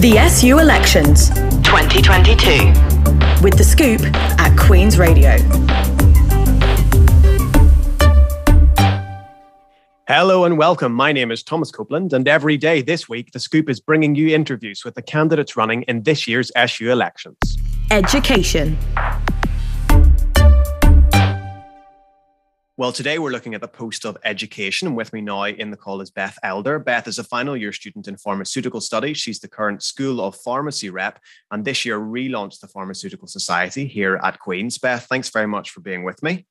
The SU Elections 2022. with The Scoop at Queen's Radio. Hello and welcome. My name is Thomas Copeland, and every day this week, The Scoop is bringing you interviews with the candidates running in this year's SU elections. Education. Well, today we're looking at the post of education, and with me now in the call is Beth Elder. Beth is a final year student in pharmaceutical studies. She's the current School of Pharmacy rep, and this year relaunched the Pharmaceutical Society here at Queen's. Beth, thanks very much for being with me.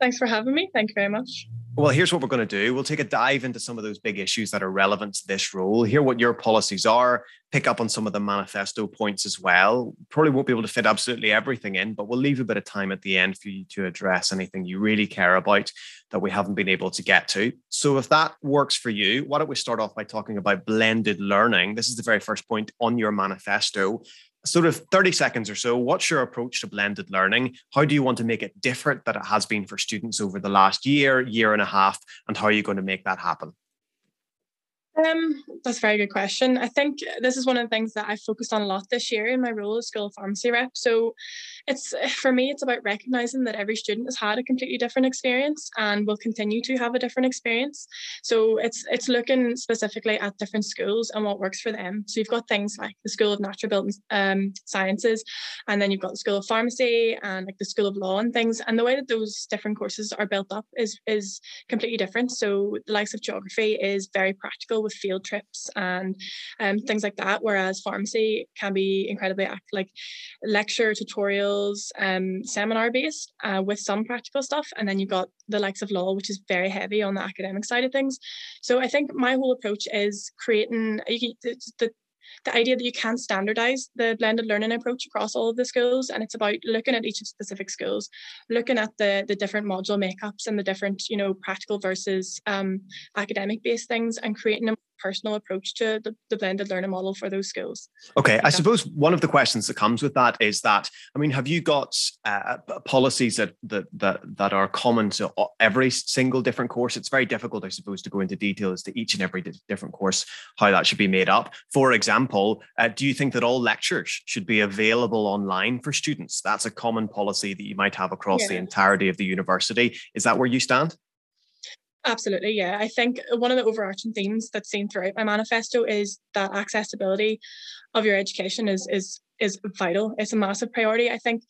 Thanks for having me. Thank you very much. Well, here's what we're going to do. We'll take a dive into some of those big issues that are relevant to this role, hear what your policies are, pick up on some of the manifesto points as well. Probably won't be able to fit absolutely everything in, but we'll leave a bit of time at the end for you to address anything you really care about that we haven't been able to get to. So, if that works for you, why don't we start off by talking about blended learning? This is the very first point on your manifesto sort of 30 seconds or so, what's your approach to blended learning? How do you want to make it different that it has been for students over the last year, year and a half, and how are you going to make that happen? Um, that's a very good question. I think this is one of the things that I've focused on a lot this year in my role as school pharmacy rep. So it's for me, it's about recognizing that every student has had a completely different experience and will continue to have a different experience. So it's it's looking specifically at different schools and what works for them. So you've got things like the School of Natural Building um, Sciences, and then you've got the School of Pharmacy and like the School of Law and things. And the way that those different courses are built up is is completely different. So the likes of geography is very practical with field trips and um, things like that. Whereas pharmacy can be incredibly like lecture, tutorials, um, seminar based uh, with some practical stuff. And then you've got the likes of law, which is very heavy on the academic side of things. So I think my whole approach is creating the, the the idea that you can standardize the blended learning approach across all of the schools and it's about looking at each of specific schools looking at the the different module makeups and the different you know practical versus um, academic based things and creating a personal approach to the, the blended learning model for those skills. Okay, I suppose one of the questions that comes with that is that I mean, have you got uh, policies that that that that are common to every single different course? It's very difficult, I suppose, to go into detail as to each and every different course how that should be made up. For example, uh, do you think that all lectures should be available online for students? That's a common policy that you might have across yeah. the entirety of the university. Is that where you stand? Absolutely, yeah. I think one of the overarching themes that's seen throughout my manifesto is that accessibility of your education is is is vital. It's a massive priority. I think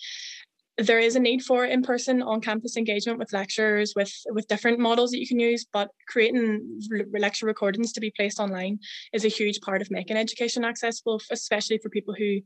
there is a need for in-person on-campus engagement with lecturers with with different models that you can use but creating lecture recordings to be placed online is a huge part of making education accessible especially for people who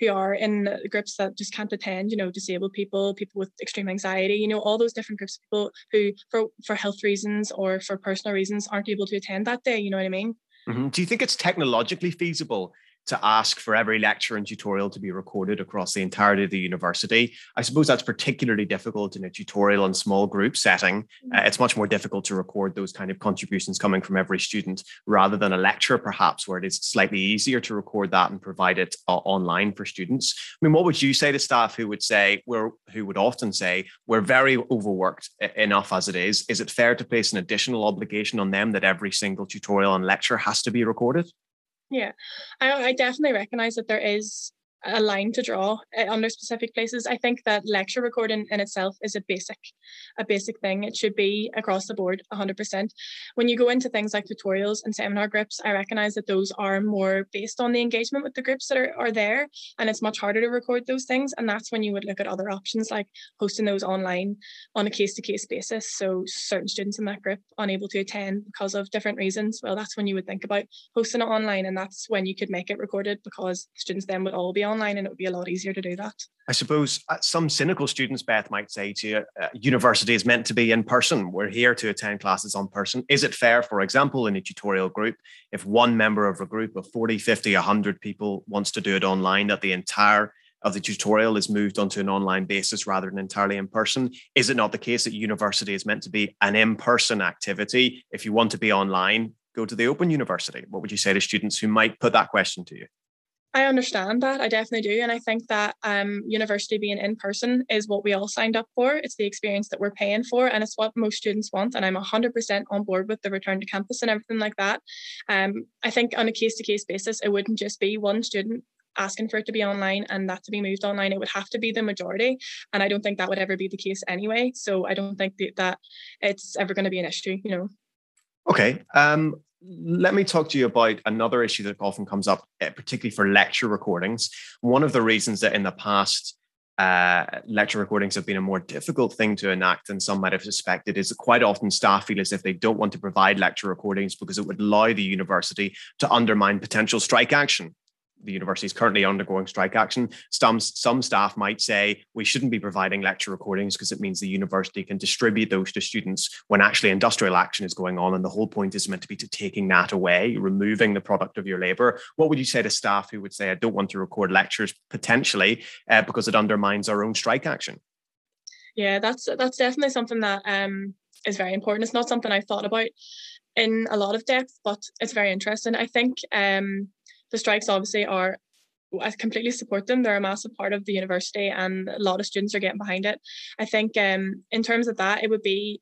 who are in groups that just can't attend you know disabled people people with extreme anxiety you know all those different groups of people who for for health reasons or for personal reasons aren't able to attend that day you know what i mean mm-hmm. do you think it's technologically feasible to ask for every lecture and tutorial to be recorded across the entirety of the university. I suppose that's particularly difficult in a tutorial and small group setting. Uh, it's much more difficult to record those kind of contributions coming from every student rather than a lecture, perhaps, where it is slightly easier to record that and provide it uh, online for students. I mean, what would you say to staff who would say, we're, who would often say, we're very overworked enough as it is? Is it fair to place an additional obligation on them that every single tutorial and lecture has to be recorded? Yeah, I, I definitely recognize that there is a line to draw eh, under specific places. I think that lecture recording in itself is a basic, a basic thing. It should be across the board, 100%. When you go into things like tutorials and seminar groups, I recognize that those are more based on the engagement with the groups that are, are there, and it's much harder to record those things. And that's when you would look at other options like hosting those online on a case to case basis. So certain students in that group unable to attend because of different reasons. Well, that's when you would think about hosting it online, and that's when you could make it recorded because students then would all be on online and it would be a lot easier to do that. I suppose uh, some cynical students, Beth, might say to you, uh, university is meant to be in person. We're here to attend classes on person. Is it fair, for example, in a tutorial group, if one member of a group of 40, 50, 100 people wants to do it online, that the entire of the tutorial is moved onto an online basis rather than entirely in person? Is it not the case that university is meant to be an in person activity? If you want to be online, go to the Open University. What would you say to students who might put that question to you? I understand that. I definitely do. And I think that um, university being in person is what we all signed up for. It's the experience that we're paying for, and it's what most students want. And I'm 100% on board with the return to campus and everything like that. Um, I think on a case to case basis, it wouldn't just be one student asking for it to be online and that to be moved online. It would have to be the majority. And I don't think that would ever be the case anyway. So I don't think that it's ever going to be an issue, you know. Okay. Um, let me talk to you about another issue that often comes up, eh, particularly for lecture recordings. One of the reasons that in the past uh, lecture recordings have been a more difficult thing to enact than some might have suspected is that quite often staff feel as if they don't want to provide lecture recordings because it would allow the university to undermine potential strike action the university is currently undergoing strike action. Some, some staff might say we shouldn't be providing lecture recordings because it means the university can distribute those to students when actually industrial action is going on. And the whole point is meant to be to taking that away, removing the product of your labor. What would you say to staff who would say, I don't want to record lectures potentially uh, because it undermines our own strike action? Yeah, that's that's definitely something that um, is very important. It's not something I've thought about in a lot of depth, but it's very interesting. I think um, the strikes obviously are I completely support them. They're a massive part of the university, and a lot of students are getting behind it. I think, um, in terms of that, it would be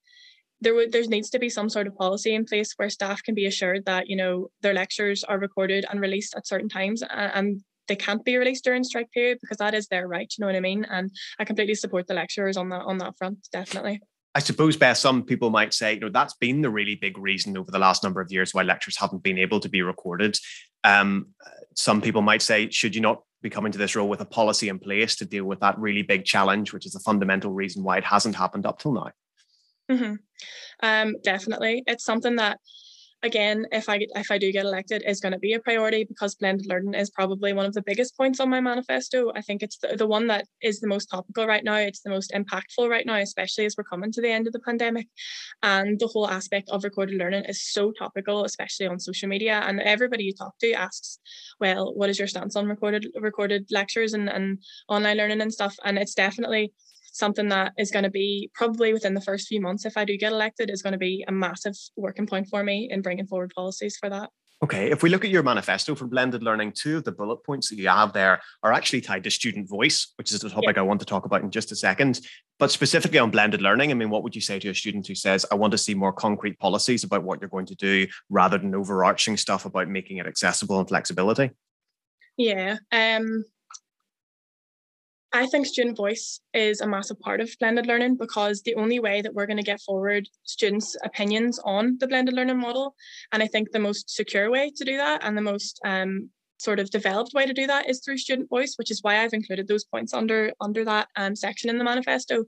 there would there needs to be some sort of policy in place where staff can be assured that you know their lectures are recorded and released at certain times, and, and they can't be released during strike period because that is their right. You know what I mean? And I completely support the lecturers on that on that front, definitely. I suppose, Beth, some people might say, you know, that's been the really big reason over the last number of years why lectures haven't been able to be recorded. Um, some people might say, should you not be coming to this role with a policy in place to deal with that really big challenge, which is the fundamental reason why it hasn't happened up till now? Mm-hmm. Um, definitely, it's something that again, if I if I do get elected, is going to be a priority because blended learning is probably one of the biggest points on my manifesto. I think it's the, the one that is the most topical right now. It's the most impactful right now, especially as we're coming to the end of the pandemic. And the whole aspect of recorded learning is so topical, especially on social media. And everybody you talk to asks, well, what is your stance on recorded recorded lectures and, and online learning and stuff? And it's definitely something that is going to be probably within the first few months, if I do get elected, is going to be a massive working point for me in bringing forward policies for that. Okay, if we look at your manifesto for blended learning, two of the bullet points that you have there are actually tied to student voice, which is the topic yeah. I want to talk about in just a second. But specifically on blended learning, I mean, what would you say to a student who says, I want to see more concrete policies about what you're going to do rather than overarching stuff about making it accessible and flexibility? Yeah. Um, I think student voice is a massive part of blended learning because the only way that we're going to get forward students' opinions on the blended learning model, and I think the most secure way to do that and the most um, sort of developed way to do that is through student voice, which is why I've included those points under under that um, section in the manifesto.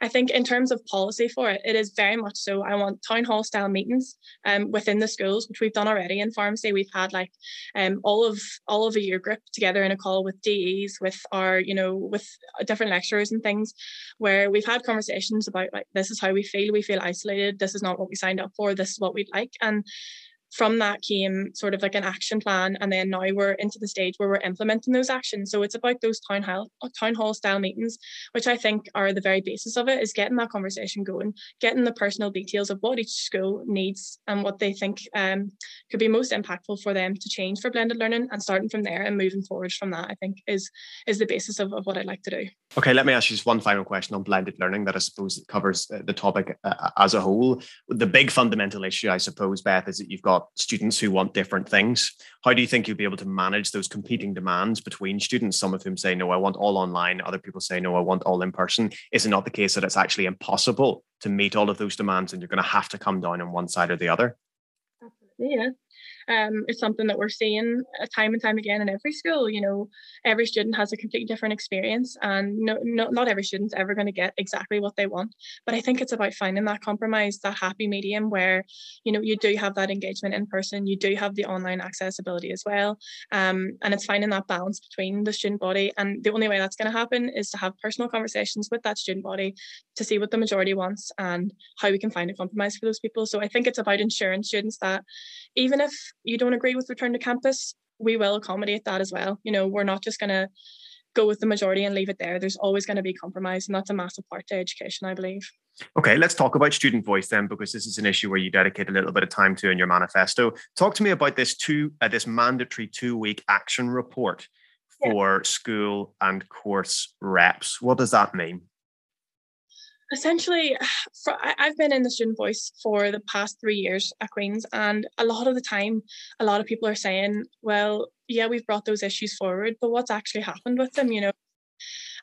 I think in terms of policy for it, it is very much so. I want town hall style meetings um, within the schools, which we've done already in pharmacy. We've had like um, all of all of a year group together in a call with DEs, with our you know with different lecturers and things, where we've had conversations about like this is how we feel. We feel isolated. This is not what we signed up for. This is what we'd like, and from that came sort of like an action plan and then now we're into the stage where we're implementing those actions. So it's about those town hall town hall style meetings which i think are the very basis of it is getting that conversation going getting the personal details of what each school needs and what they think um, could be most impactful for them to change for blended learning and starting from there and moving forward from that i think is is the basis of, of what i'd like to do. Okay let me ask you just one final question on blended learning that i suppose covers uh, the topic uh, as a whole. The big fundamental issue i suppose beth is that you've got students who want different things. How do you think you'll be able to manage those competing demands between students? Some of whom say, no, I want all online. Other people say, no, I want all in person. Is it not the case that it's actually impossible to meet all of those demands and you're going to have to come down on one side or the other? Absolutely, yeah um, it's something that we're seeing uh, time and time again in every school. You know, every student has a completely different experience, and no, no, not every student's ever going to get exactly what they want. But I think it's about finding that compromise, that happy medium where, you know, you do have that engagement in person, you do have the online accessibility as well, um, and it's finding that balance between the student body. And the only way that's going to happen is to have personal conversations with that student body to see what the majority wants and how we can find a compromise for those people. So I think it's about ensuring students that even if you don't agree with return to campus, we will accommodate that as well. You know, we're not just going to go with the majority and leave it there. There's always going to be compromise, and that's a massive part to education, I believe. Okay, let's talk about student voice then, because this is an issue where you dedicate a little bit of time to in your manifesto. Talk to me about this two, uh, this mandatory two-week action report. for yeah. school and course reps. What does that mean? Essentially for, i've been in the student voice for the past three years at queen's and a lot of the time a lot of people are saying well yeah we've brought those issues forward but what's actually happened with them? You know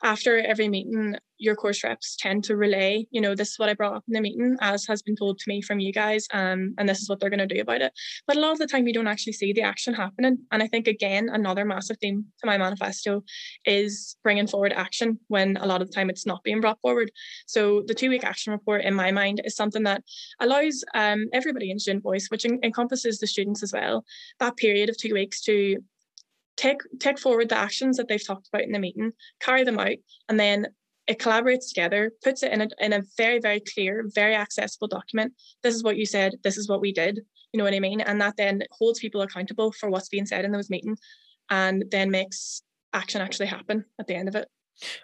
after every meeting, your course reps tend to relay, you know, this is what I brought up in the meeting, as has been told to me from you guys, um, and this is what they're going to do about it. But a lot of the time, you don't actually see the action happening. And I think, again, another massive theme to my manifesto is bringing forward action when a lot of the time it's not being brought forward. So the two week action report, in my mind, is something that allows um, everybody in Student Voice, which en- encompasses the students as well, that period of two weeks to take take forward the actions that they've talked about in the meeting, carry them out, and then it collaborates together, puts it in a in a very very clear, very accessible document. This is what you said. This is what we did. You know what I mean? And that then holds people accountable for what's being said in those meetings, and then makes action actually happen at the end of it.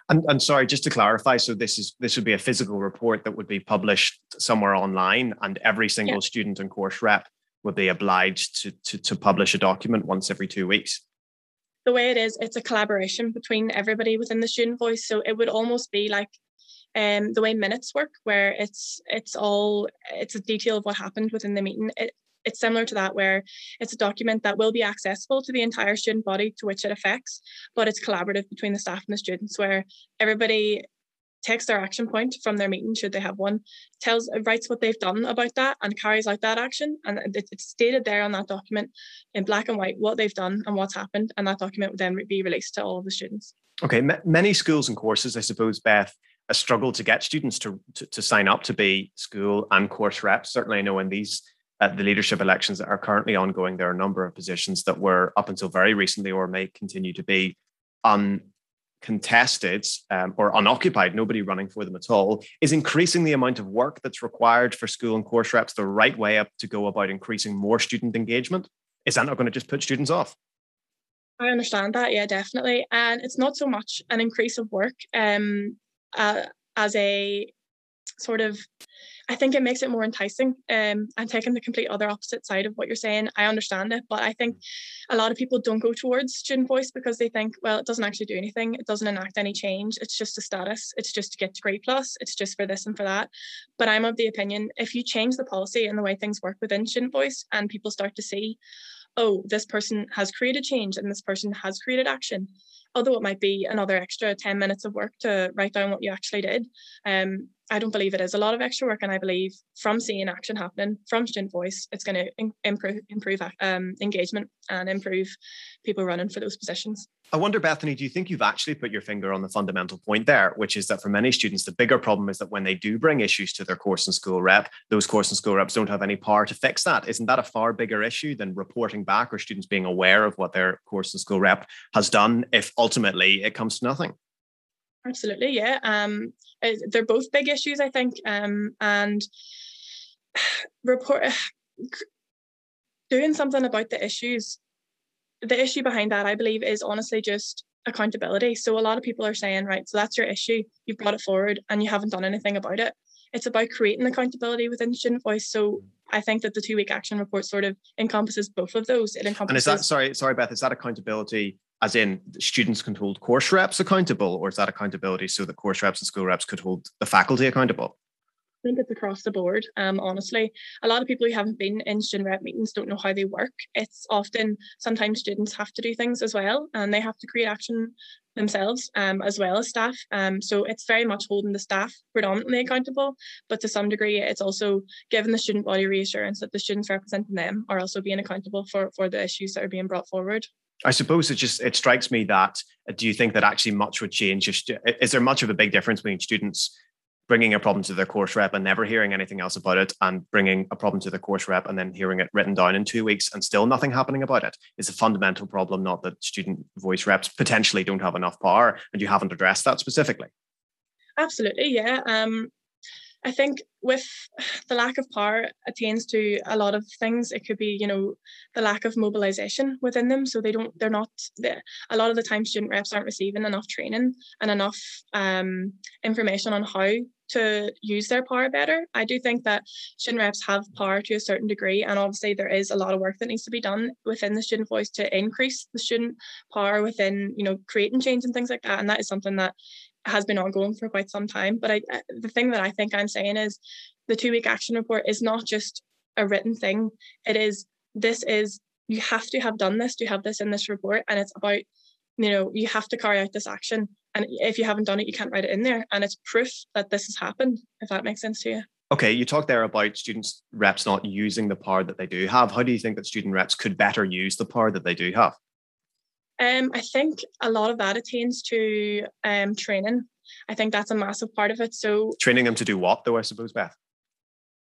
And, and sorry, just to clarify, so this is this would be a physical report that would be published somewhere online, and every single yeah. student and course rep would be obliged to, to to publish a document once every two weeks the way it is, it's a collaboration between everybody within the student voice. So it would almost be like um, the way minutes work, where it's it's all it's a detail of what happened within the meeting. It, it's similar to that, where it's a document that will be accessible to the entire student body to which it affects, but it's collaborative between the staff and the students, where everybody takes their action point from their meeting, should they have one, tells writes what they've done about that and carries out that action. And it's stated there on that document in black and white what they've done and what's happened. And that document would then be released to all of the students. Okay, M- many schools and courses, I suppose, Beth, a struggle to get students to, to, to sign up to be school and course reps. Certainly, I know in these uh, the leadership elections that are currently ongoing, there are a number of positions that were up until very recently or may continue to be un, contested um, or unoccupied, nobody running for them at all, is increasing the amount of work that's required for school and course reps the right way up to go about increasing more student engagement? Is that not going to just put students off? I understand that, yeah, definitely. And it's not so much an increase of work um, uh, as a sort of I think it makes it more enticing. Um, and taking the complete other opposite side of what you're saying, I understand it, but I think a lot of people don't go towards student voice because they think, well, it doesn't actually do anything. It doesn't enact any change. It's just a status. It's just to get to Degree Plus. It's just for this and for that. But I'm of the opinion if you change the policy and the way things work within student voice, and people start to see, oh, this person has created change and this person has created action although it might be another extra 10 minutes of work to write down what you actually did um, I don't believe it is a lot of extra work, and I believe from seeing action happening from student voice, it's going to improve improve um, engagement and improve people running for those positions. I wonder, Bethany, do you think you've actually put your finger on the fundamental point there, which is that for many students, the bigger problem is that when they do bring issues to their course and school rep, those course and school reps don't have any power to fix that. Isn't that a far bigger issue than reporting back or students being aware of what their course and school rep has done if ultimately it comes to nothing? Absolutely, yeah. Um, uh, they're both big issues, I think. Um, and report doing something about the issues. The issue behind that, I believe, is honestly just accountability. So a lot of people are saying, right, so that's your issue. You've brought it forward, and you haven't done anything about it. It's about creating accountability within Student Voice. So I think that the two week action report sort of encompasses both of those. It encompasses. And is that sorry, sorry, Beth? Is that accountability as in students can hold course reps accountable, or is that accountability so that course reps and school reps could hold the faculty accountable? I think it's across the board. Um, honestly, a lot of people who haven't been in student rep meetings don't know how they work. It's often sometimes students have to do things as well, and they have to create action themselves um, as well as staff. Um, so it's very much holding the staff predominantly accountable, but to some degree, it's also giving the student body reassurance that the students representing them are also being accountable for for the issues that are being brought forward. I suppose it just it strikes me that uh, do you think that actually much would change? Is there much of a big difference between students bringing a problem to their course rep and never hearing anything else about it, and bringing a problem to the course rep and then hearing it written down in two weeks and still nothing happening about it? Is a fundamental problem not that student voice reps potentially don't have enough power, and you haven't addressed that specifically? Absolutely, yeah. Um, I think with the lack of power attains to a lot of things. It could be, you know, the lack of mobilization within them. So they don't, they're not, they're, a lot of the time student reps aren't receiving enough training and enough um, information on how to use their power better. I do think that student reps have power to a certain degree, and obviously there is a lot of work that needs to be done within the student voice to increase the student power within, you know, creating change and things like that. And that is something that has been ongoing for quite some time. But I, the thing that I think I'm saying is the two week action report is not just a written thing. It is this is you have to have done this to have this in this report, and it's about you know you have to carry out this action and if you haven't done it you can't write it in there and it's proof that this has happened if that makes sense to you okay you talked there about students reps not using the power that they do have how do you think that student reps could better use the power that they do have um, I think a lot of that attains to um, training. I think that's a massive part of it. So training them to do what, though? I suppose, Beth.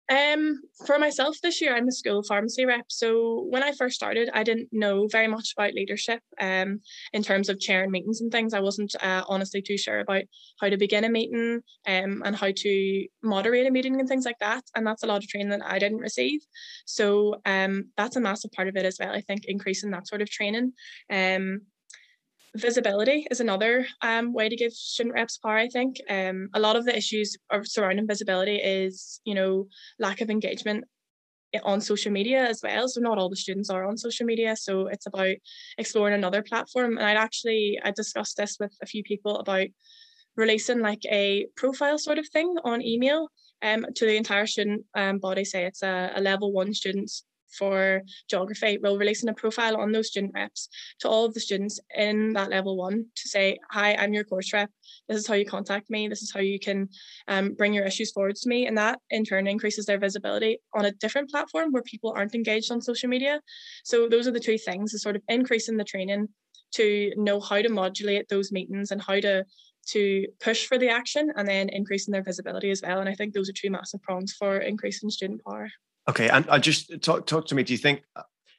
Um, for myself this year, I'm a school pharmacy rep. So when I first started, I didn't know very much about leadership. Um, in terms of chairing meetings and things, I wasn't uh, honestly too sure about how to begin a meeting, um, and how to moderate a meeting and things like that. And that's a lot of training that I didn't receive. So um, that's a massive part of it as well. I think increasing that sort of training. Um, visibility is another um, way to give student reps power i think. Um, a lot of the issues surrounding visibility is you know lack of engagement on social media as well. So not all the students are on social media so it's about exploring another platform. And i'd actually i discussed this with a few people about releasing like a profile sort of thing on email um, to the entire student um, body. Say it's a, a level one students for geography, we're releasing a profile on those student reps to all of the students in that level one to say, hi, I'm your course rep. This is how you contact me. This is how you can um, bring your issues forward to me. And that in turn increases their visibility on a different platform where people aren't engaged on social media. So those are the two things, is sort of increasing the training to know how to modulate those meetings and how to to push for the action and then increasing their visibility as well. And I think those are two massive prongs for increasing student power. Okay, and I just talk talk to me. Do you think?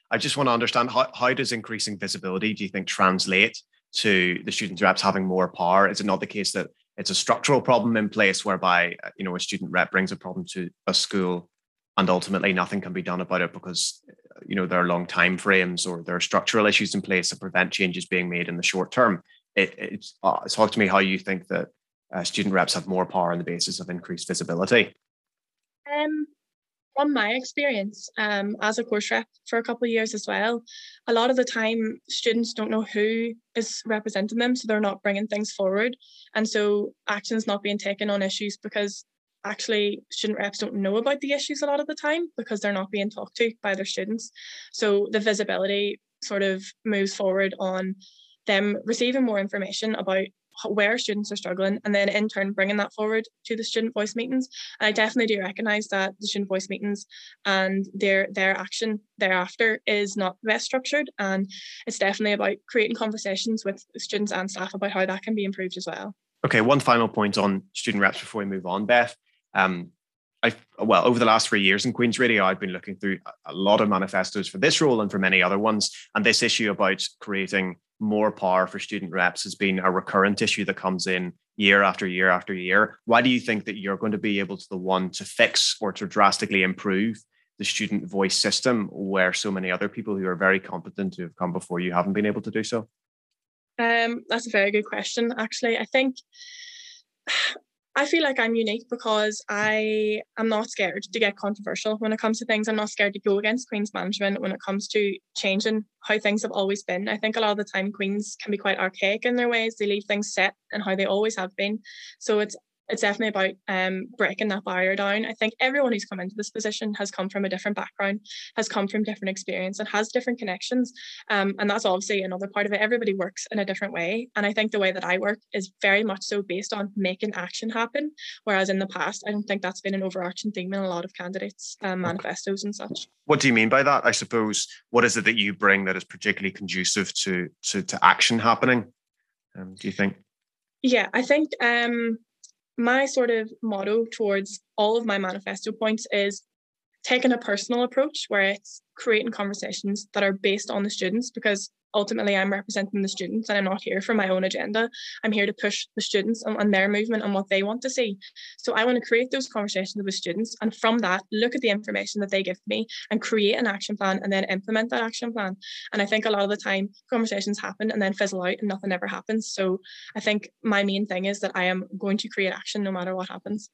I just want to understand how how does increasing visibility do you think translate to the student reps having more power? Is it not the case that it's a structural problem in place whereby uh, you know a student rep brings a problem to a school and ultimately nothing can be done about it because uh, you know there are long time frames or there are structural issues in place that prevent changes being made in the short term. It, it's uh, talk to me how you think that uh, student reps have more power on the basis of increased visibility. Um, from my experience um, as a course rep for a couple of years as well, a lot of the time students don't know who is representing them, so they're not bringing things forward, and so action's not being taken on issues because actually student reps don't know about the issues a lot of the time because they're not being talked to by their students. So the visibility sort of moves forward on them receiving more information about where students are struggling and then in turn bringing that forward to the student voice meetings. And i definitely do recognize that the student voice meetings and their their action thereafter is not best structured and it's definitely about creating conversations with students and staff about how that can be improved as well. Okay one final point on student reps before we move on beth. Um, I well over the last three years in Queen's Radio, I've been looking through a lot of manifestos for this role and for many other ones, and this issue about creating more power for student reps has been a recurrent issue that comes in year after year after year. Why do you think that you're going to be able to the one to fix or to drastically improve the student voice system where so many other people who are very competent who have come before you haven't been able to do so? Um, that's a very good question. Actually, I think I feel like I'm unique because I am not scared to get controversial when it comes to things. I'm not scared to go against Queen's management when it comes to changing how things have always been. I think a lot of the time Queens can be quite archaic in their ways. They leave things set and how they always have been. So it's it's definitely about um, breaking that barrier down. I think everyone who's come into this position has come from a different background, has come from different experience, and has different connections. Um, and that's obviously another part of it. Everybody works in a different way. And I think the way that I work is very much so based on making action happen. Whereas in the past, I don't think that's been an overarching theme in a lot of candidates' um, manifestos and such. What do you mean by that? I suppose, what is it that you bring that is particularly conducive to, to, to action happening? Um, do you think? Yeah, I think um, my sort of motto towards all of my manifesto points is taking a personal approach where it's creating conversations that are based on the students because ultimately I'm representing the students and I'm not here for my own agenda. I'm here to push the students and, on, their movement and what they want to see. So I want to create those conversations with students and from that, look at the information that they give me and create an action plan and then implement that action plan. And I think a lot of the time conversations happen and then fizzle out and nothing ever happens. So I think my main thing is that I am going to create action no matter what happens.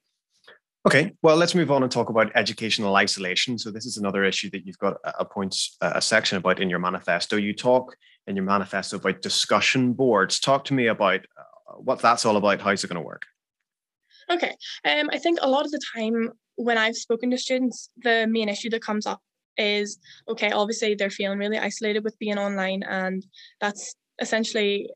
Okay, well, let's move on and talk about educational isolation. So, this is another issue that you've got a point, a section about in your manifesto. You talk in your manifesto about discussion boards. Talk to me about uh, what that's all about. How's it going to work? Okay, um, I think a lot of the time when I've spoken to students, the main issue that comes up is okay, obviously they're feeling really isolated with being online, and that's essentially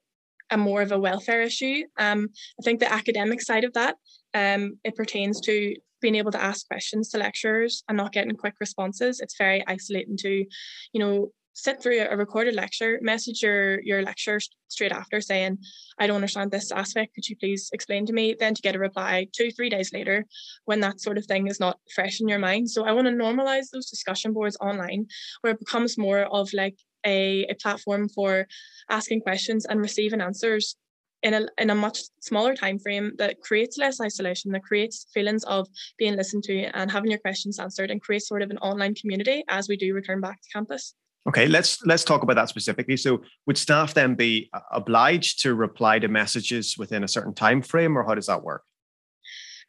a more of a welfare issue. Um, I think the academic side of that, um, it pertains to being able to ask questions to lecturers and not getting quick responses. It's very isolating to, you know, sit through a recorded lecture, message your your lecturer straight after saying, I don't understand this aspect. Could you please explain to me? Then to get a reply two, three days later when that sort of thing is not fresh in your mind. So I want to normalize those discussion boards online where it becomes more of like a, a platform for asking questions and receiving answers in a, in a much smaller time frame that creates less isolation that creates feelings of being listened to and having your questions answered and creates sort of an online community as we do return back to campus. Okay let's let's talk about that specifically. So would staff then be obliged to reply to messages within a certain time frame or how does that work?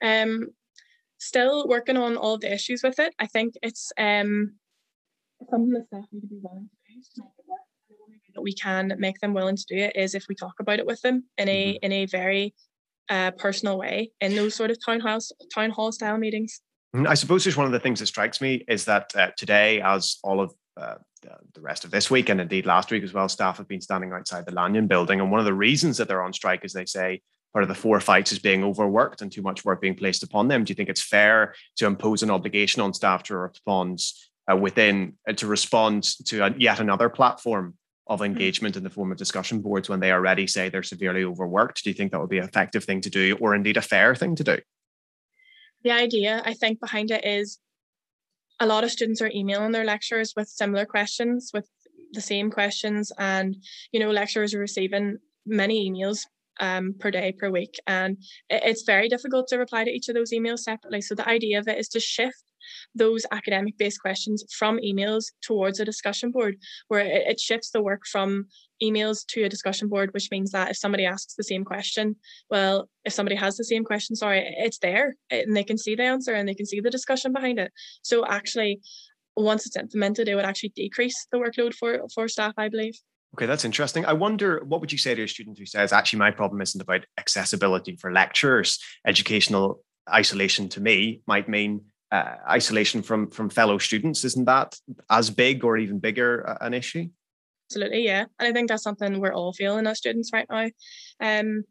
Um still working on all the issues with it. I think it's um something that staff need to be willing that we can make them willing to do it is if we talk about it with them in a mm-hmm. in a very uh, personal way in those sort of town house town hall style meetings. Mm, I suppose just one of the things that strikes me is that uh, today, as all of uh, the rest of this week and indeed last week as well, staff have been standing outside the Lanyon building, and one of the reasons that they're on strike is they say part of the four fights is being overworked and too much work being placed upon them. Do you think it's fair to impose an obligation on staff to respond uh, within uh, to respond to a, yet another platform of engagement in the form of discussion boards when they already say they're severely overworked? Do you think that would be an effective thing to do or indeed a fair thing to do? The idea, I think, behind it is a lot of students are emailing their lecturers with similar questions, with the same questions, and you know, lecturers are receiving many emails um, per day, per week, and it's very difficult to reply to each of those emails separately. So the idea of it is to shift those academic based questions from emails towards a discussion board where it, it shifts the work from emails to a discussion board which means that if somebody asks the same question well if somebody has the same question sorry it's there and they can see the answer and they can see the discussion behind it so actually once it's implemented it would actually decrease the workload for for staff i believe Okay, that's interesting. I wonder what would you say to a student who says, actually, my problem isn't about accessibility for lecturers. Educational isolation to me might mean uh, isolation from from fellow students isn't that as big or even bigger uh, an issue absolutely yeah and i think that's something we're all feeling as students right now um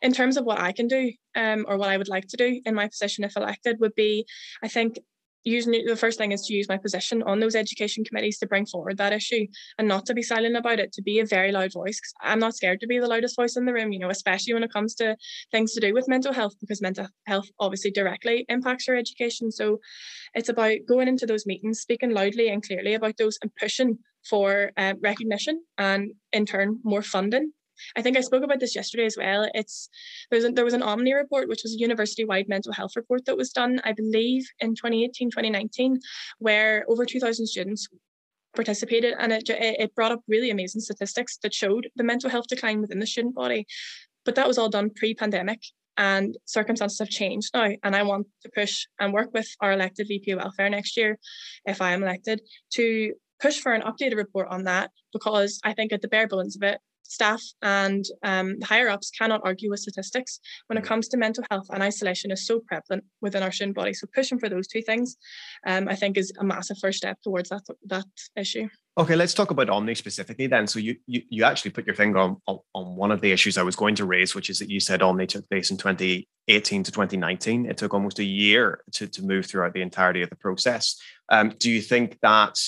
in terms of what i can do um or what i would like to do in my position if elected would be i think using the first thing is to use my position on those education committees to bring forward that issue and not to be silent about it to be a very loud voice because i'm not scared to be the loudest voice in the room you know especially when it comes to things to do with mental health because mental health obviously directly impacts your education. So it's about going into those meetings speaking loudly and clearly about those and pushing for uh, recognition and in turn more funding I think I spoke about this yesterday as well. It's there's a, there was an Omni report, which was a university-wide mental health report that was done, I believe, in 2018, 2019, where over 2,000 students participated, and it it brought up really amazing statistics that showed the mental health decline within the student body. But that was all done pre-pandemic, and circumstances have changed now. And I want to push and work with our elected VP Welfare next year, if I am elected, to push for an updated report on that because I think at the bare bones of it, staff and um, higher ups cannot argue with statistics when it mm. comes to mental health and isolation is so prevalent within our student body. So pushing for those two things, um, I think, is a massive first step towards that that issue. Okay, let's talk about Omni specifically then. So you you, you actually put your finger on, on, on one of the issues I was going to raise, which is that you said Omni took place in 2018 to 2019. It took almost a year to, to move throughout the entirety of the process. Um, do you think that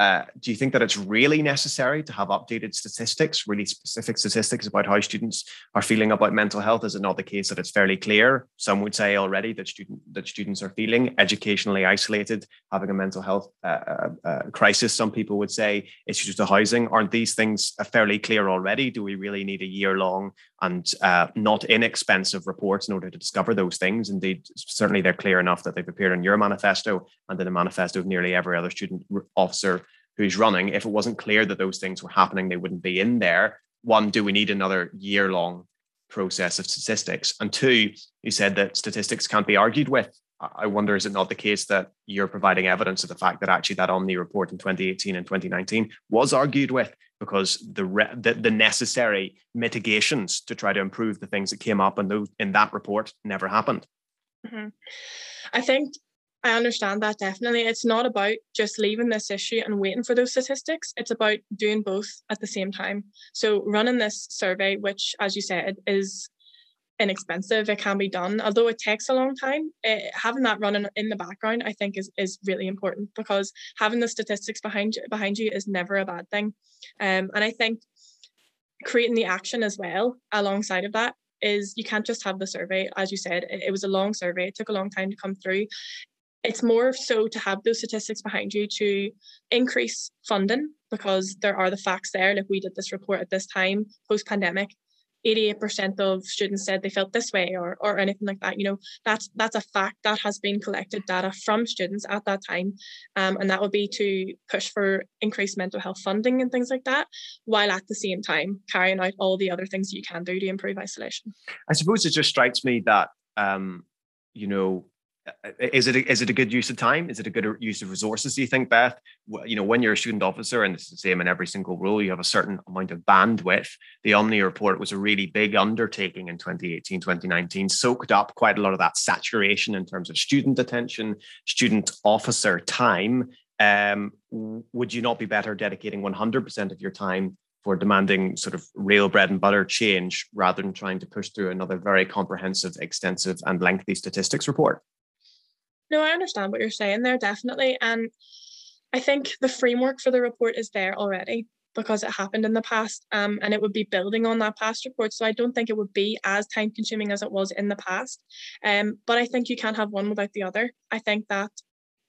uh, do you think that it's really necessary to have updated statistics, really specific statistics about how students are feeling about mental health? Is it not the case that it's fairly clear? Some would say already that student that students are feeling educationally isolated, having a mental health uh, uh, uh crisis. Some people would say issues with housing. Aren't these things fairly clear already? Do we really need a year long and uh, not inexpensive reports in order to discover those things? Indeed, certainly they're clear enough that they've appeared in your manifesto and in the manifesto of nearly every other student officer who's running, if it wasn't clear that those things were happening, they wouldn't be in there. One, do we need another year long process of statistics? And two, you said that statistics can't be argued with. I wonder is it not the case that you're providing evidence of the fact that actually that Omni report in 2018 and 2019 was argued with because the re- the, the, necessary mitigations to try to improve the things that came up in those in that report never happened. Mm-hmm. I think I understand that definitely. It's not about just leaving this issue and waiting for those statistics. It's about doing both at the same time. So running this survey, which, as you said, is inexpensive. It can be done, although it takes a long time. It, having that running in the background, I think, is is really important because having the statistics behind you, behind you is never a bad thing. Um, and I think creating the action as well alongside of that is you can't just have the survey. As you said, it, it was a long survey. It took a long time to come through. It's more so to have those statistics behind you to increase funding because there are the facts there. Like we did this report at this time post pandemic 88% of students said they felt this way or or anything like that you know that's that's a fact that has been collected data from students at that time um, and that would be to push for increased mental health funding and things like that while at the same time carrying out all the other things you can do to improve isolation. I suppose it just strikes me that um, you know is it a, is it a good use of time? Is it a good use of resources? Do you think, Beth? You know, when you're a student officer, and it's the same in every single role, you have a certain amount of bandwidth. The Omni report was a really big undertaking in 2018, 2019, soaked up quite a lot of that saturation in terms of student attention, student officer time. Um, would you not be better dedicating 100% of your time for demanding sort of real bread and butter change rather than trying to push through another very comprehensive, extensive, and lengthy statistics report? No, I understand what you're saying there, definitely. And I think the framework for the report is there already because it happened in the past um, and it would be building on that past report. So I don't think it would be as time consuming as it was in the past. Um, but I think you can't have one without the other. I think that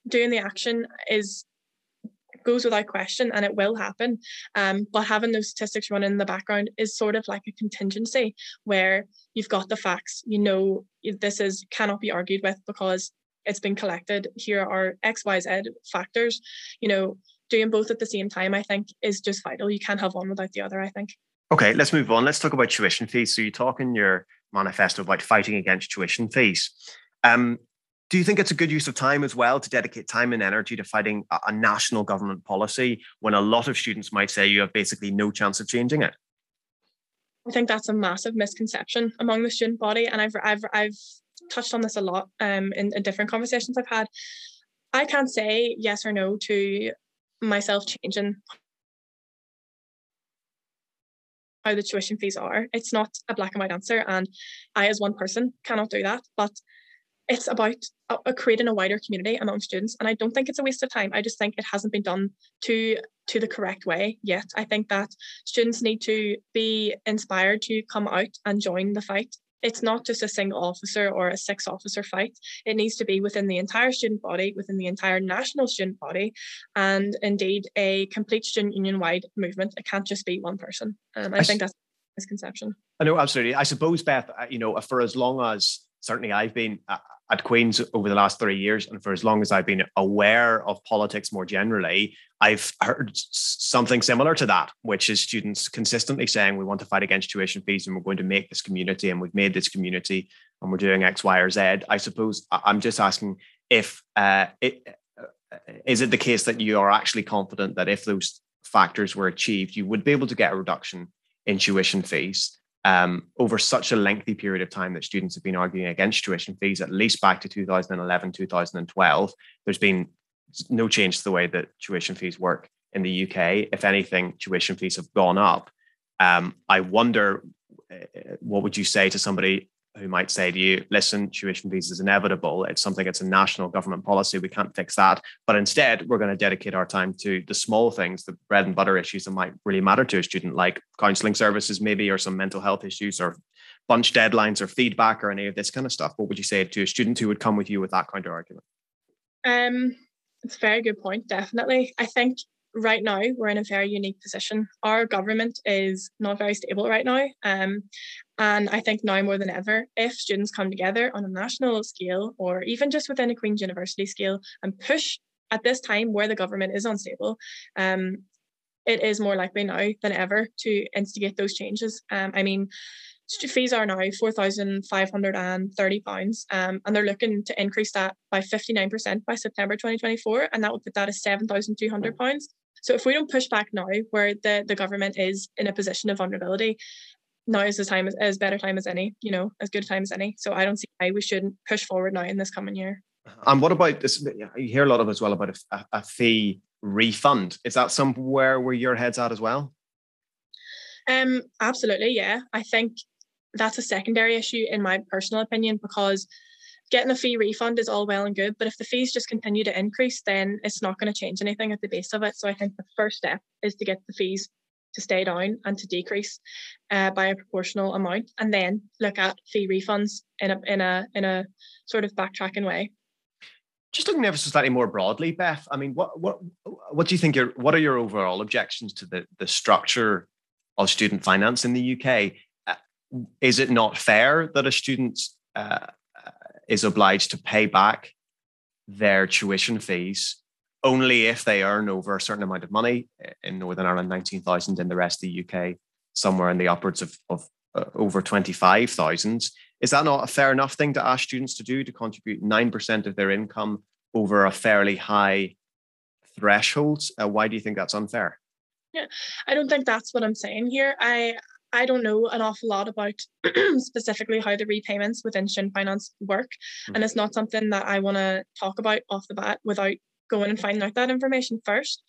doing the action is goes without question and it will happen. Um, but having those statistics running in the background is sort of like a contingency where you've got the facts, you know this is cannot be argued with because it's been collected. Here are xyz factors. You know doing both at the same time i think is just vital. You can't have one without the other i think. Okay let's move on. Let's talk about tuition fees. So you talk in your manifesto about fighting against tuition fees. Um, do you think it's a good use of time as well to dedicate time and energy to fighting a, a national government policy when a lot of students might say you have basically no chance of changing it? I think that's a massive misconception among the student body, and I've I've I've touched on this a lot um, in, in different conversations I've had. I can't say yes or no to myself changing how the tuition fees are. It's not a black and white answer, and I, as one person, cannot do that. But it's about uh, creating a wider community among students, and I don't think it's a waste of time. I just think it hasn't been done to to the correct way yet. I think that students need to be inspired to come out and join the fight it's not just a single officer or a six officer fight. It needs to be within the entire student body, within the entire national student body, and indeed a complete student union wide movement. It can't just be one person. Um, I, I think that's a misconception. I know, absolutely. I suppose, Beth, you know, for as long as certainly I've been at Queen's over the last three years, and for as long as I've been aware of politics more generally, I've heard something similar to that, which is students consistently saying we want to fight against tuition fees and we're going to make this community, and we've made this community, and we're doing X, Y, or Z. I suppose I'm just asking if uh, it, uh, is it the case that you are actually confident that if those factors were achieved, you would be able to get a reduction in tuition fees um, over such a lengthy period of time that students have been arguing against tuition fees, at least back to 2011, 2012, there's been no change to the way that tuition fees work in the UK. If anything, tuition fees have gone up. Um, I wonder, uh, what would you say to somebody who might say to you, listen, tuition fees is inevitable. It's something, it's a national government policy. We can't fix that. But instead, we're going to dedicate our time to the small things, the bread and butter issues that might really matter to a student, like counseling services, maybe, or some mental health issues, or bunch deadlines, or feedback, or any of this kind of stuff. What would you say to a student who would come with you with that counter argument? Um, it's a very good point, definitely. I think right now we're in a very unique position. Our government is not very stable right now. Um, and I think now more than ever, if students come together on a national scale or even just within a Queen's University scale and push at this time where the government is unstable, um, it is more likely now than ever to instigate those changes. Um, I mean, fees are now £4,530 um, and they're looking to increase that by 59% by September 2024 and that would put that at £7,200. So if we don't push back now where the, the government is in a position of vulnerability, now is the time as better time as any, you know, as good a time as any. So I don't see why we shouldn't push forward now in this coming year. And what about this? You hear a lot of as well about a, a fee refund. Is that somewhere where your head's at as well? Um, absolutely, yeah. I think that's a secondary issue in my personal opinion because getting a fee refund is all well and good, but if the fees just continue to increase, then it's not going to change anything at the base of it. So I think the first step is to get the fees to stay down and to decrease uh, by a proportional amount, and then look at fee refunds in a in a in a sort of backtracking way. Just looking ever so slightly more broadly, Beth. I mean, what what what do you think? Your what are your overall objections to the the structure of student finance in the UK? Uh, is it not fair that a student uh, uh, is obliged to pay back their tuition fees only if they earn over a certain amount of money? In Northern Ireland, nineteen thousand. In the rest of the UK, somewhere in the upwards of of uh, over twenty five thousand. Is that not a fair enough thing to ask students to do to contribute 9% of their income over a fairly high threshold? Uh, why do you think that's unfair? Yeah, I don't think that's what I'm saying here. I I don't know an awful lot about specifically how the repayments within student finance work, mm-hmm. and it's not something that I want to talk about off the bat without going and finding out that information first.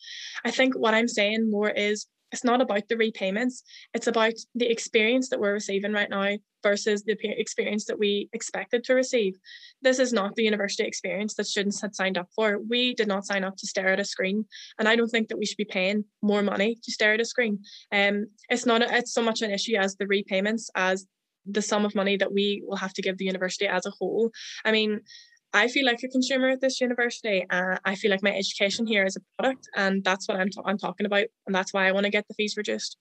I think what I'm saying more is it's not about the repayments it's about the experience that we're receiving right now versus the experience that we expected to receive. This is not the university experience that students had signed up for. We did not sign up to stare at a screen and i don't think that we should be paying more money to stare at a screen. Um it's not a, it's so much an issue as the repayments as the sum of money that we will have to give the university as a whole. I mean I feel like a consumer at this university. Uh, I feel like my education here is a product, and that's what I'm, t- I'm talking about, and that's why I want to get the fees reduced.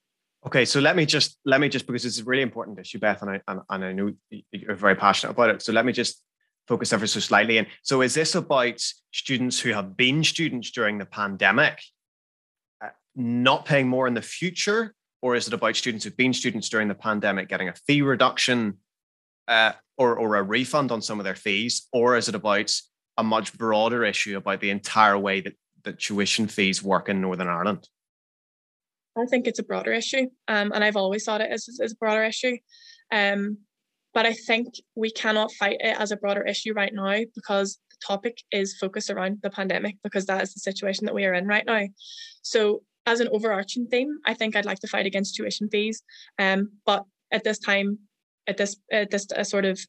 Okay, so let me just let me just because it's a really important issue, Beth, and I and, and I know you're very passionate about it. So let me just focus ever so slightly. And so, is this about students who have been students during the pandemic uh, not paying more in the future, or is it about students who've been students during the pandemic getting a fee reduction uh, or, or a refund on some of their fees? Or is it about a much broader issue about the entire way that, that tuition fees work in Northern Ireland? I think it's a broader issue. Um, and I've always thought it is, a broader issue. Um, but I think we cannot fight it as a broader issue right now because the topic is focused around the pandemic because that is the situation that we are in right now. So as an overarching theme, I think I'd like to fight against tuition fees. Um, but at this time, at this at this uh, sort of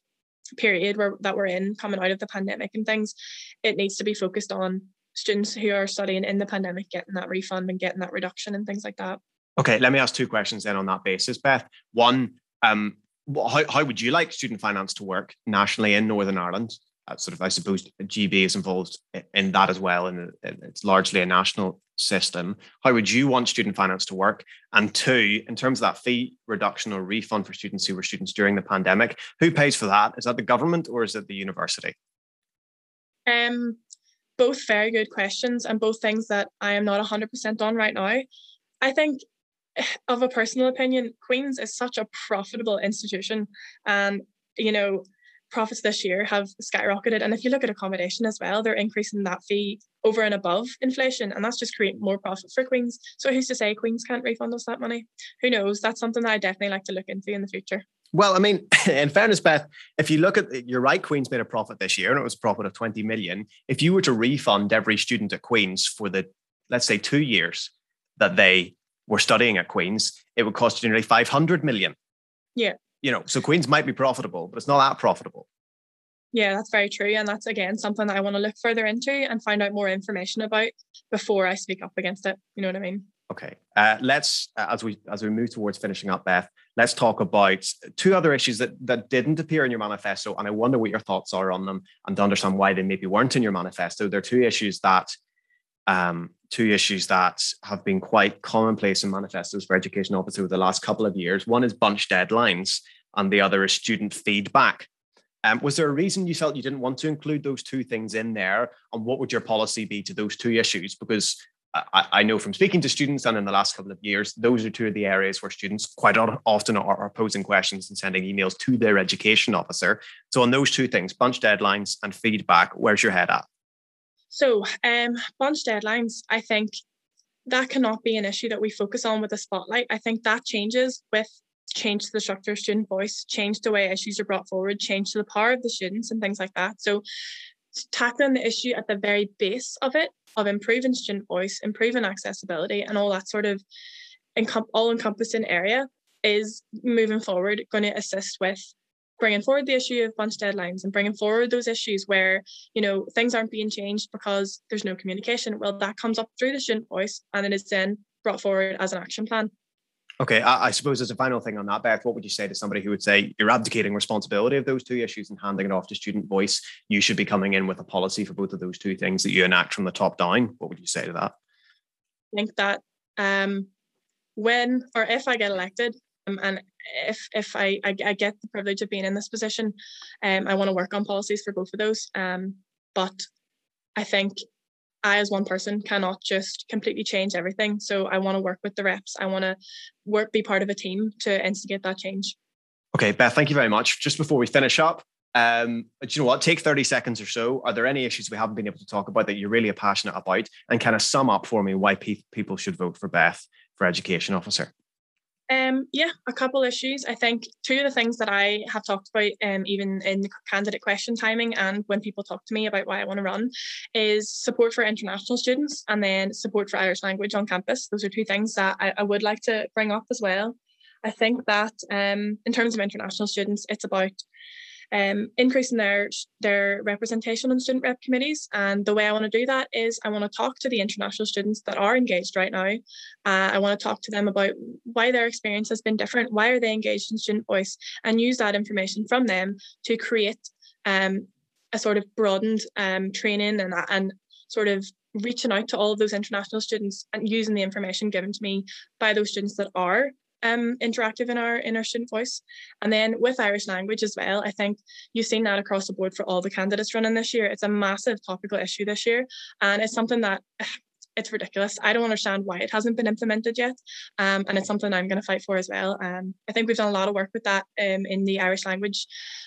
period where that we're in coming out of the pandemic and things it needs to be focused on students who are studying in the pandemic getting that refund and getting that reduction and things like that. Okay let me ask two questions then on that basis beth. One um how, how would you like student finance to work nationally in northern ireland? Uh, sort of i suppose gb is involved in that as well and it's largely a national system, how would you want student finance to work? And two, in terms of that fee reduction or refund for students who were students during the pandemic, who pays for that? Is that the government or is it the university? Um, both very good questions and both things that I am not 100% on right now. I think of a personal opinion, Queen's is such a profitable institution. And, you know, profits this year have skyrocketed. And if you look at accommodation as well, they're increasing that fee over and above inflation. And that's just creating more profit for Queens. So who's to say Queens can't refund us that money? Who knows? That's something that I definitely like to look into in the future. Well, I mean, in fairness, Beth, if you look at you're right, Queen's made a profit this year and it was a profit of 20 million. If you were to refund every student at Queen's for the, let's say, two years that they were studying at Queen's, it would cost you nearly 500 million. Yeah you know, so Queens might be profitable, but it's not that profitable. Yeah, that's very true. And that's again something that I want to look further into and find out more information about before I speak up against it. You know what I mean? Okay. Uh, let's uh, as we as we move towards finishing up, Beth. Let's talk about two other issues that that didn't appear in your manifesto, and I wonder what your thoughts are on them, and to understand why they maybe weren't in your manifesto. They're two issues that um, two issues that have been quite commonplace in manifestos for education officers over the last couple of years. One is bunch deadlines, and the other is student feedback. Um, was there a reason you felt you didn't want to include those two things in there? And what would your policy be to those two issues? Because I, I, know from speaking to students and in the last couple of years, those are two of the areas where students quite often are, posing questions and sending emails to their education officer. So, on those two things, bunch deadlines and feedback, where's your head at? So, um, bunch deadlines, I think that cannot be an issue that we focus on with a spotlight. I think that changes with change to the structure of student voice, change the way issues are brought forward, change to the power of the students and things like that. So tackling the issue at the very base of it, of improving student voice, improving accessibility, and all that sort of all encompassing area is moving forward going to assist with bringing forward the issue of bunch deadlines and bringing forward those issues where you know things aren't being changed because there's no communication well that comes up through the student voice and then it is then brought forward as an action plan Okay, I, I, suppose as a final thing on that, Beth, what would you say to somebody who would say you're abdicating responsibility of those two issues and handing it off to student voice? You should be coming in with a policy for both of those two things that you enact from the top down. What would you say to that? I think that um, when or if I get elected, um, and if if I, I, I get the privilege of being in this position, um, I want to work on policies for both of those. Um, but I think I, as one person, cannot just completely change everything. So I want to work with the reps. I want to work, be part of a team to instigate that change. Okay, Beth, thank you very much. Just before we finish up, um, do you know what? Take 30 seconds or so. Are there any issues we haven't been able to talk about that you're really passionate about? And kind of sum up for me why pe- people should vote for Beth for education officer. Um, yeah, a couple issues. I think two of the things that I have talked about, um, even in the candidate question timing, and when people talk to me about why I want to run, is support for international students and then support for Irish language on campus. Those are two things that I, I would like to bring up as well. I think that um, in terms of international students, it's about um, increasing their their representation on student rep committees. And the way I want to do that is I want to talk to the international students that are engaged right now. Uh, I want to talk to them about why their experience has been different, why are they engaged in student voice, and use that information from them to create um, a sort of broadened um, training and and sort of reaching out to all of those international students and using the information given to me by those students that are um, interactive in our in our student voice. And then with Irish language as well, I think you've seen that across the board for all the candidates running this year. It's a massive topical issue this year, and it's something that it's ridiculous. I don't understand why it hasn't been implemented yet, um, and it's something I'm going to fight for as well. Um, I think we've done a lot of work with that um, in the Irish language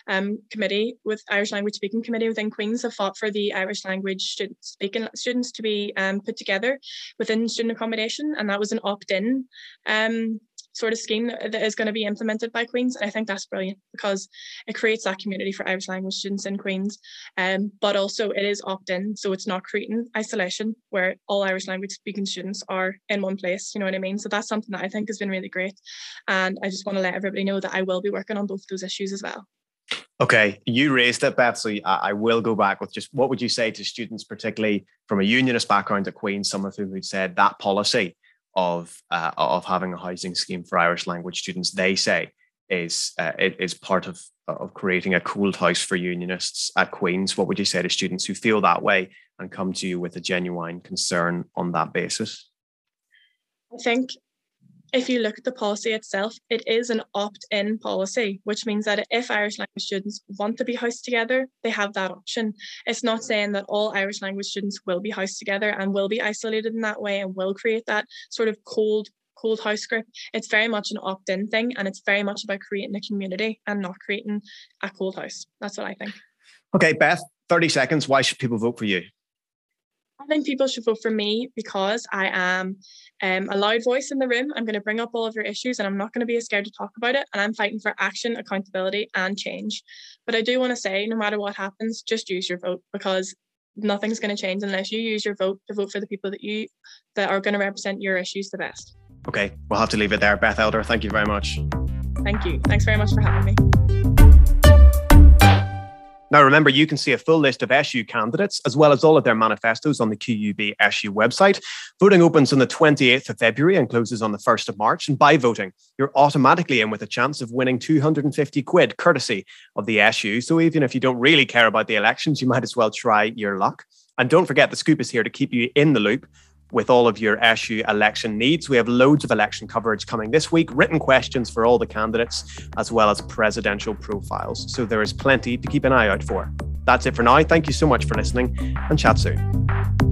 um, committee, with Irish language speaking committee within Queens have fought for the Irish language student speaking students to be um, put together within student accommodation, and that was an opt-in um, sort of scheme that, that is going to be implemented by Queens. And I think that's brilliant because it creates that community for Irish language students in Queens. Um, but also it is opt-in, so it's not creating isolation where all Irish language speaking students are in one place. You know what I mean? So that's something that I think has been really great. And I just want to let everybody know that I will be working on both those issues as well. Okay, you raised it, Beth. So I, will go back with just what would you say to students, particularly from a unionist background at Queen's, some of whom who said that policy of uh, of having a housing scheme for Irish language students. They say is uh, it is part of of creating a cooled house for unionists at Queens. What would you say to students who feel that way and come to you with a genuine concern on that basis? I think if you look at the policy itself, it is an opt-in policy, which means that if Irish language students want to be housed together, they have that option. It's not saying that all Irish language students will be housed together and will be isolated in that way and will create that sort of cold cold house grip. It's very much an opt-in thing and it's very much about creating a community and not creating a cold house. That's what I think. Okay, Beth, 30 seconds. Why should people vote for you? I think people should vote for me because I am um, a loud voice in the room. I'm going to bring up all of your issues and I'm not going to be scared to talk about it. And I'm fighting for action, accountability, and change. But I do want to say no matter what happens, just use your vote because nothing's going to change unless you use your vote to vote for the people that you that are going to represent your issues the best. Okay, we'll have to leave it there. Beth Elder, thank you very much. Thank you. Thanks very much for having me. Now, remember, you can see a full list of SU candidates as well as all of their manifestos on the QUB SU website. Voting opens on the 28th of February and closes on the 1st of March. And by voting, you're automatically in with a chance of winning 250 quid courtesy of the SU. So even if you don't really care about the elections, you might as well try your luck. And don't forget, the scoop is here to keep you in the loop with all of your SU election needs. We have loads of election coverage coming this week, written questions for all the candidates, as well as presidential profiles. So there is plenty to keep an eye out for. That's it for now. Thank you so much for listening and chat soon.